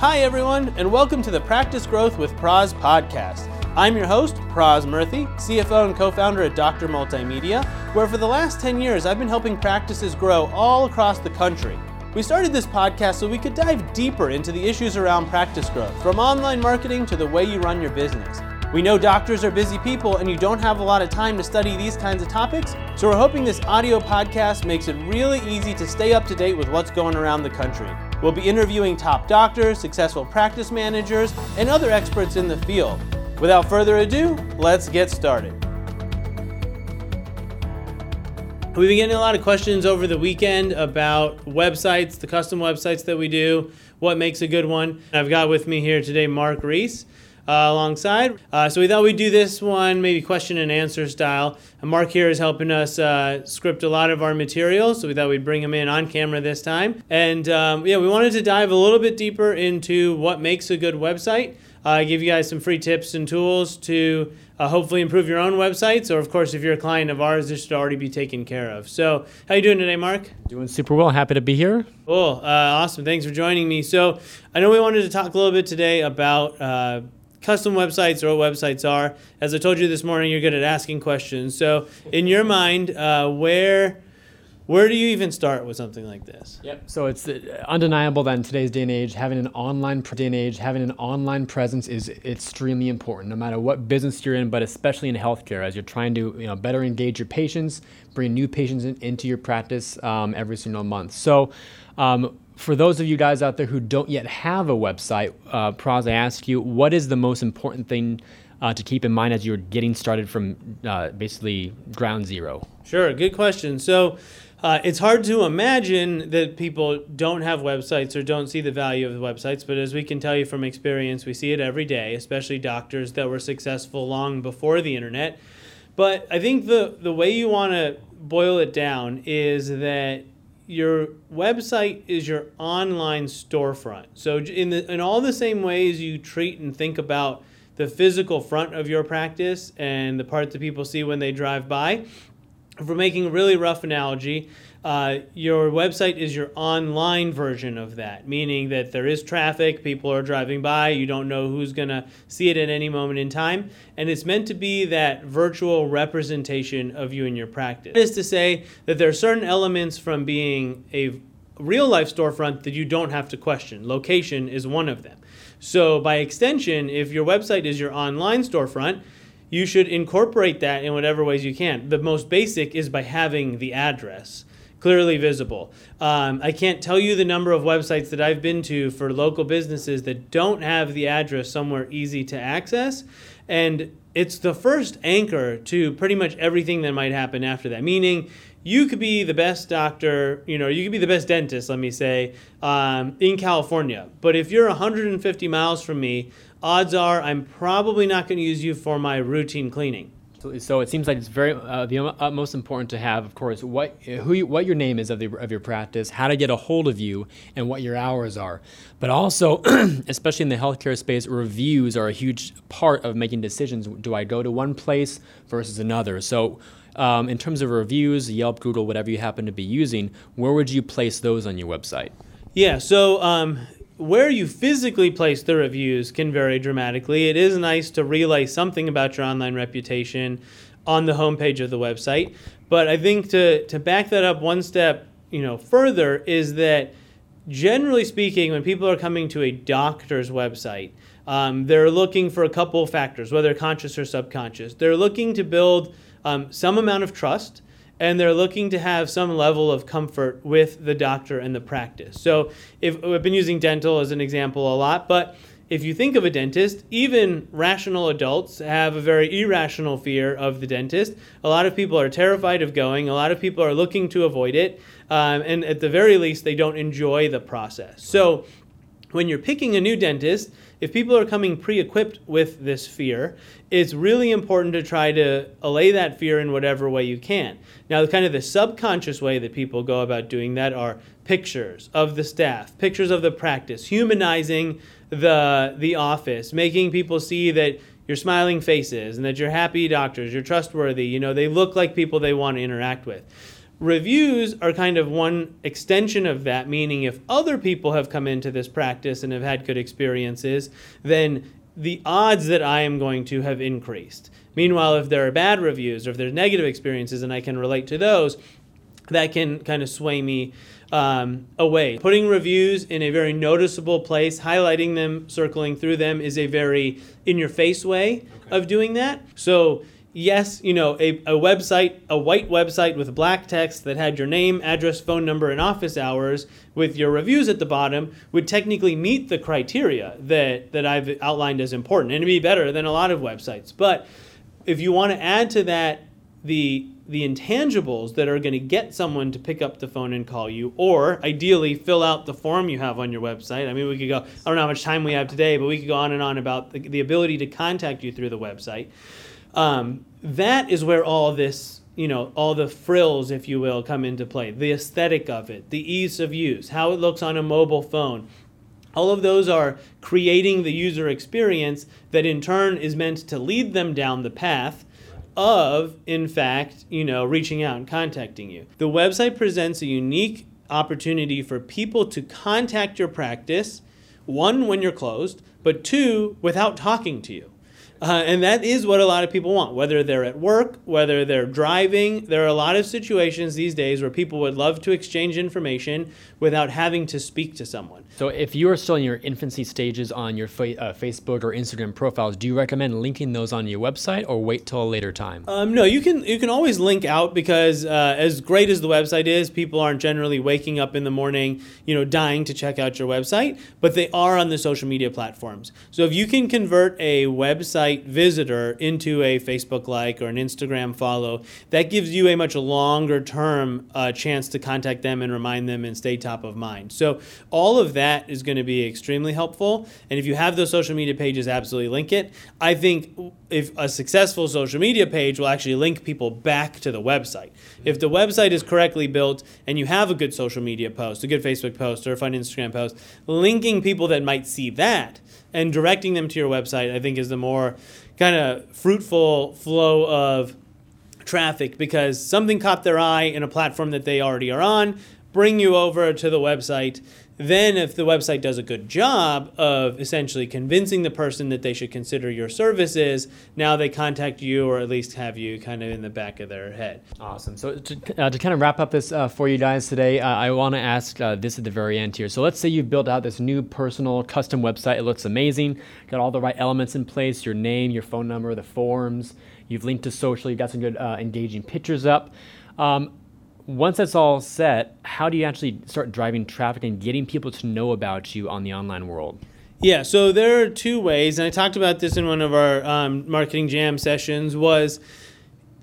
Hi, everyone, and welcome to the Practice Growth with Praz podcast. I'm your host, Praz Murthy, CFO and co founder at Dr. Multimedia, where for the last 10 years I've been helping practices grow all across the country. We started this podcast so we could dive deeper into the issues around practice growth, from online marketing to the way you run your business. We know doctors are busy people and you don't have a lot of time to study these kinds of topics, so we're hoping this audio podcast makes it really easy to stay up to date with what's going around the country. We'll be interviewing top doctors, successful practice managers, and other experts in the field. Without further ado, let's get started. We've been getting a lot of questions over the weekend about websites, the custom websites that we do, what makes a good one. I've got with me here today Mark Reese alongside. Uh, so we thought we'd do this one maybe question and answer style. And Mark here is helping us uh, script a lot of our material, so we thought we'd bring him in on camera this time. And um, yeah, we wanted to dive a little bit deeper into what makes a good website. Uh, give you guys some free tips and tools to uh, hopefully improve your own websites, or of course, if you're a client of ours, this should already be taken care of. So, how you doing today, Mark? Doing super well. Happy to be here. Cool. Uh, awesome. Thanks for joining me. So, I know we wanted to talk a little bit today about uh, custom websites or what websites are. As I told you this morning, you're good at asking questions. So, in your mind, uh, where where do you even start with something like this? Yep. So it's uh, undeniable that in today's day and age, having an online day and age, having an online presence is extremely important, no matter what business you're in, but especially in healthcare, as you're trying to you know better engage your patients, bring new patients in, into your practice um, every single month. So. Um, for those of you guys out there who don't yet have a website, uh, Praz, I ask you, what is the most important thing uh, to keep in mind as you're getting started from uh, basically ground zero? Sure, good question. So uh, it's hard to imagine that people don't have websites or don't see the value of the websites, but as we can tell you from experience, we see it every day, especially doctors that were successful long before the internet. But I think the, the way you want to boil it down is that your website is your online storefront. So in the in all the same ways you treat and think about the physical front of your practice and the part that people see when they drive by, if we're making a really rough analogy, uh, your website is your online version of that, meaning that there is traffic, people are driving by, you don't know who's going to see it at any moment in time, and it's meant to be that virtual representation of you and your practice. That is to say that there are certain elements from being a real life storefront that you don't have to question. Location is one of them. So, by extension, if your website is your online storefront, you should incorporate that in whatever ways you can. The most basic is by having the address clearly visible. Um, I can't tell you the number of websites that I've been to for local businesses that don't have the address somewhere easy to access. And it's the first anchor to pretty much everything that might happen after that. Meaning, you could be the best doctor, you know, you could be the best dentist, let me say, um, in California. But if you're 150 miles from me, odds are I'm probably not going to use you for my routine cleaning. So it seems like it's very uh, the utmost important to have, of course, what who you, what your name is of the of your practice, how to get a hold of you, and what your hours are. But also, especially in the healthcare space, reviews are a huge part of making decisions. Do I go to one place versus another? So. Um, in terms of reviews, Yelp, Google, whatever you happen to be using, where would you place those on your website? Yeah, so um, where you physically place the reviews can vary dramatically. It is nice to relay something about your online reputation on the homepage of the website, but I think to to back that up one step, you know, further is that generally speaking, when people are coming to a doctor's website, um, they're looking for a couple factors, whether conscious or subconscious. They're looking to build um, some amount of trust and they're looking to have some level of comfort with the doctor and the practice. So, if I've been using dental as an example a lot, but if you think of a dentist, even rational adults have a very irrational fear of the dentist. A lot of people are terrified of going, a lot of people are looking to avoid it, um, and at the very least, they don't enjoy the process. So, when you're picking a new dentist, if people are coming pre equipped with this fear, it's really important to try to allay that fear in whatever way you can. Now, the kind of the subconscious way that people go about doing that are pictures of the staff, pictures of the practice, humanizing the, the office, making people see that you're smiling faces and that you're happy doctors, you're trustworthy, you know, they look like people they want to interact with. Reviews are kind of one extension of that, meaning if other people have come into this practice and have had good experiences, then the odds that I am going to have increased. Meanwhile, if there are bad reviews or if there's negative experiences and I can relate to those, that can kind of sway me um, away. Putting reviews in a very noticeable place, highlighting them, circling through them is a very in your face way okay. of doing that. So, yes, you know, a, a website, a white website with black text that had your name, address, phone number, and office hours with your reviews at the bottom would technically meet the criteria that, that I've outlined as important and it'd be better than a lot of websites. But if you want to add to that the the intangibles that are going to get someone to pick up the phone and call you, or ideally fill out the form you have on your website. I mean, we could go, I don't know how much time we have today, but we could go on and on about the, the ability to contact you through the website. Um, that is where all this, you know, all the frills, if you will, come into play. The aesthetic of it, the ease of use, how it looks on a mobile phone. All of those are creating the user experience that in turn is meant to lead them down the path of, in fact, you know, reaching out and contacting you. The website presents a unique opportunity for people to contact your practice, one, when you're closed, but two, without talking to you. Uh, and that is what a lot of people want, whether they're at work, whether they're driving. There are a lot of situations these days where people would love to exchange information without having to speak to someone. So, if you are still in your infancy stages on your fa- uh, Facebook or Instagram profiles, do you recommend linking those on your website or wait till a later time? Um, no, you can you can always link out because uh, as great as the website is, people aren't generally waking up in the morning, you know, dying to check out your website, but they are on the social media platforms. So, if you can convert a website visitor into a Facebook like or an Instagram follow, that gives you a much longer term uh, chance to contact them and remind them and stay top of mind. So all of that is going to be extremely helpful. And if you have those social media pages, absolutely link it. I think if a successful social media page will actually link people back to the website. If the website is correctly built and you have a good social media post, a good Facebook post, or a fun Instagram post, linking people that might see that and directing them to your website, I think, is the more kind of fruitful flow of traffic because something caught their eye in a platform that they already are on, bring you over to the website then, if the website does a good job of essentially convincing the person that they should consider your services, now they contact you or at least have you kind of in the back of their head. Awesome. So, to, uh, to kind of wrap up this uh, for you guys today, uh, I want to ask uh, this at the very end here. So, let's say you've built out this new personal custom website. It looks amazing, got all the right elements in place your name, your phone number, the forms. You've linked to social, you've got some good uh, engaging pictures up. Um, once that's all set, how do you actually start driving traffic and getting people to know about you on the online world? Yeah, so there are two ways, and I talked about this in one of our um, marketing jam sessions. Was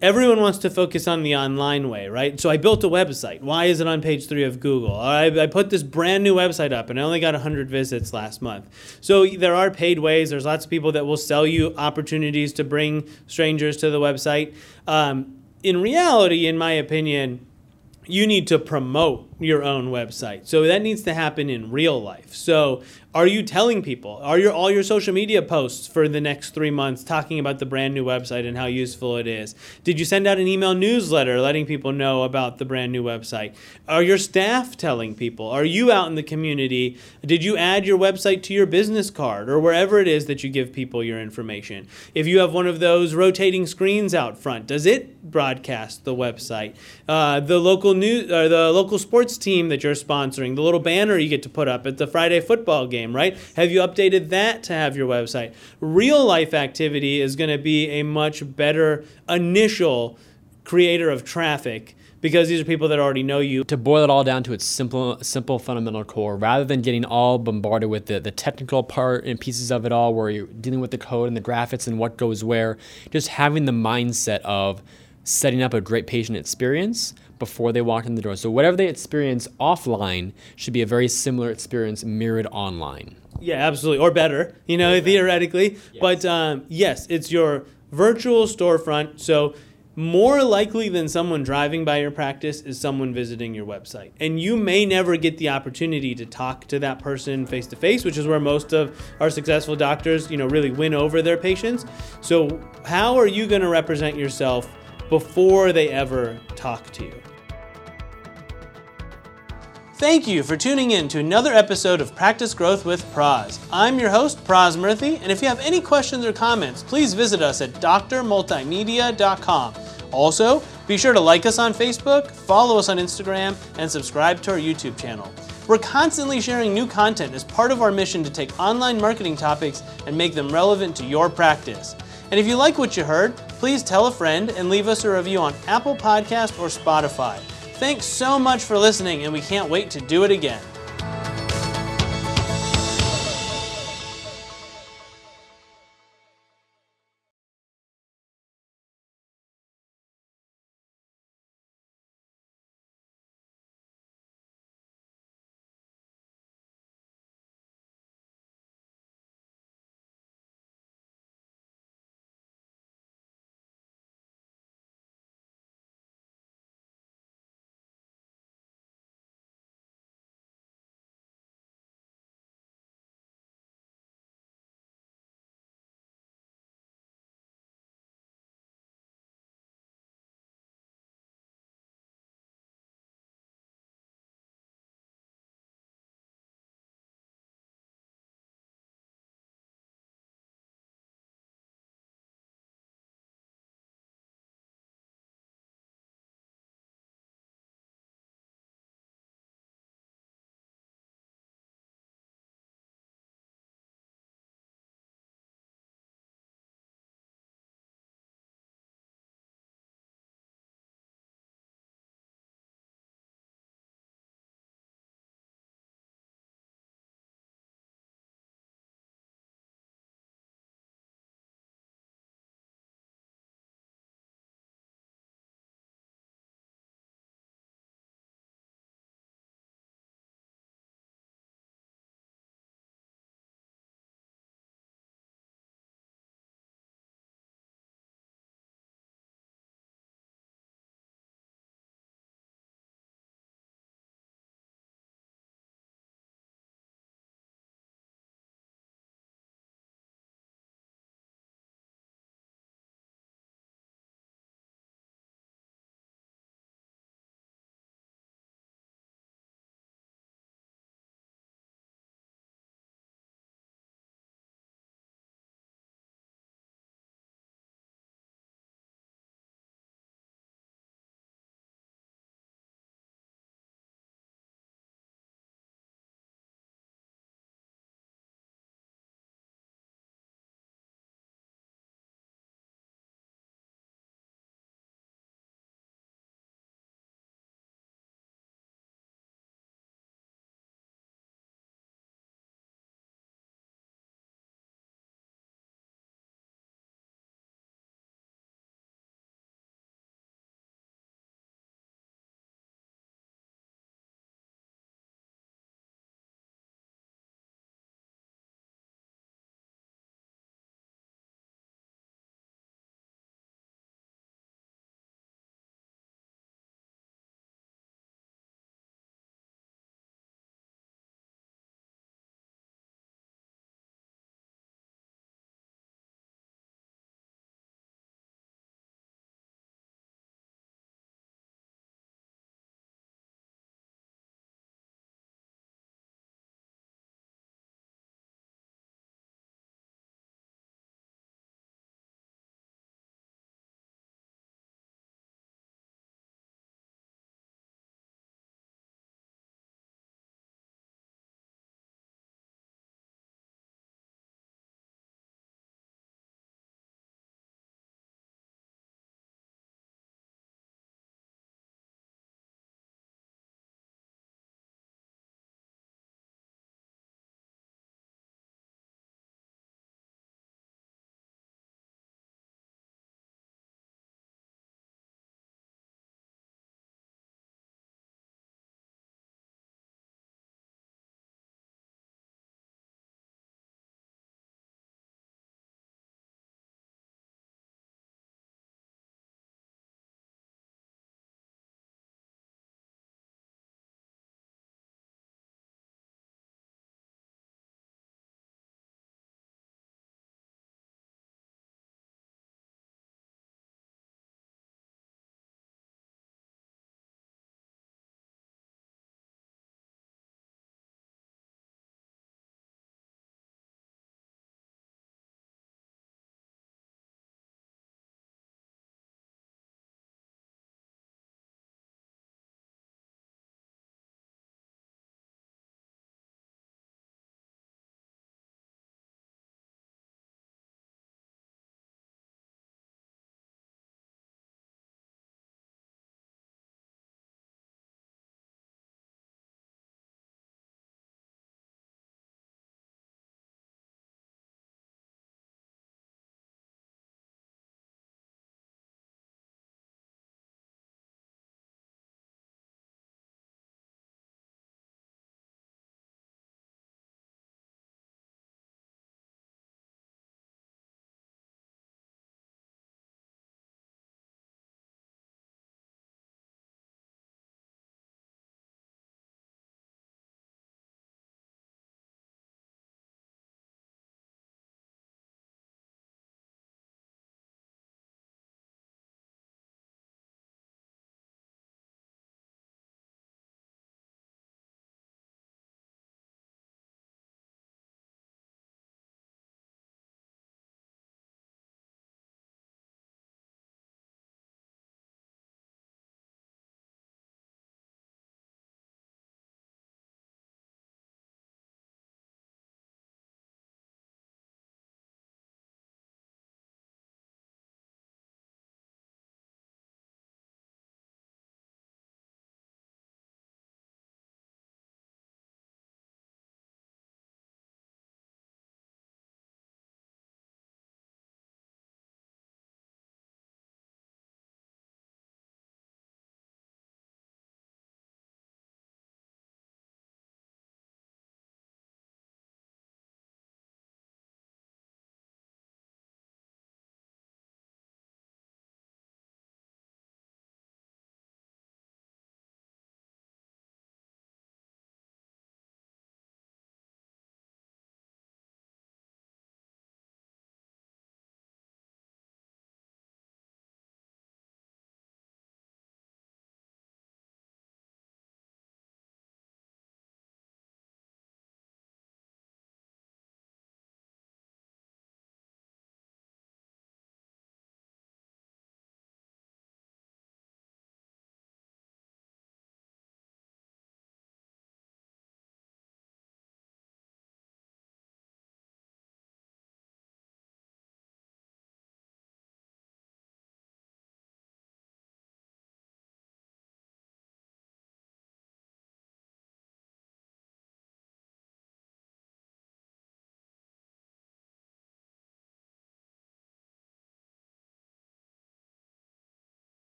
everyone wants to focus on the online way, right? So I built a website. Why is it on page three of Google? I, I put this brand new website up, and I only got 100 visits last month. So there are paid ways. There's lots of people that will sell you opportunities to bring strangers to the website. Um, in reality, in my opinion, you need to promote your own website. So that needs to happen in real life. So are you telling people? Are your all your social media posts for the next three months talking about the brand new website and how useful it is? Did you send out an email newsletter letting people know about the brand new website? Are your staff telling people? Are you out in the community? Did you add your website to your business card or wherever it is that you give people your information? If you have one of those rotating screens out front, does it broadcast the website? Uh, the local news or the local sports team that you're sponsoring, the little banner you get to put up at the Friday football game game, right? Have you updated that to have your website? Real life activity is going to be a much better initial creator of traffic because these are people that already know you. To boil it all down to its simple, simple fundamental core, rather than getting all bombarded with the, the technical part and pieces of it all, where you're dealing with the code and the graphics and what goes where, just having the mindset of setting up a great patient experience before they walk in the door. So whatever they experience offline should be a very similar experience mirrored online. Yeah, absolutely, or better. You know, theoretically. Yes. But um, yes, it's your virtual storefront. So more likely than someone driving by your practice is someone visiting your website. And you may never get the opportunity to talk to that person face to face, which is where most of our successful doctors, you know, really win over their patients. So, how are you going to represent yourself before they ever talk to you. Thank you for tuning in to another episode of Practice Growth with Praz. I'm your host, Praz Murthy, and if you have any questions or comments, please visit us at drmultimedia.com. Also, be sure to like us on Facebook, follow us on Instagram, and subscribe to our YouTube channel. We're constantly sharing new content as part of our mission to take online marketing topics and make them relevant to your practice. And if you like what you heard, please tell a friend and leave us a review on Apple Podcast or Spotify. Thanks so much for listening, and we can't wait to do it again.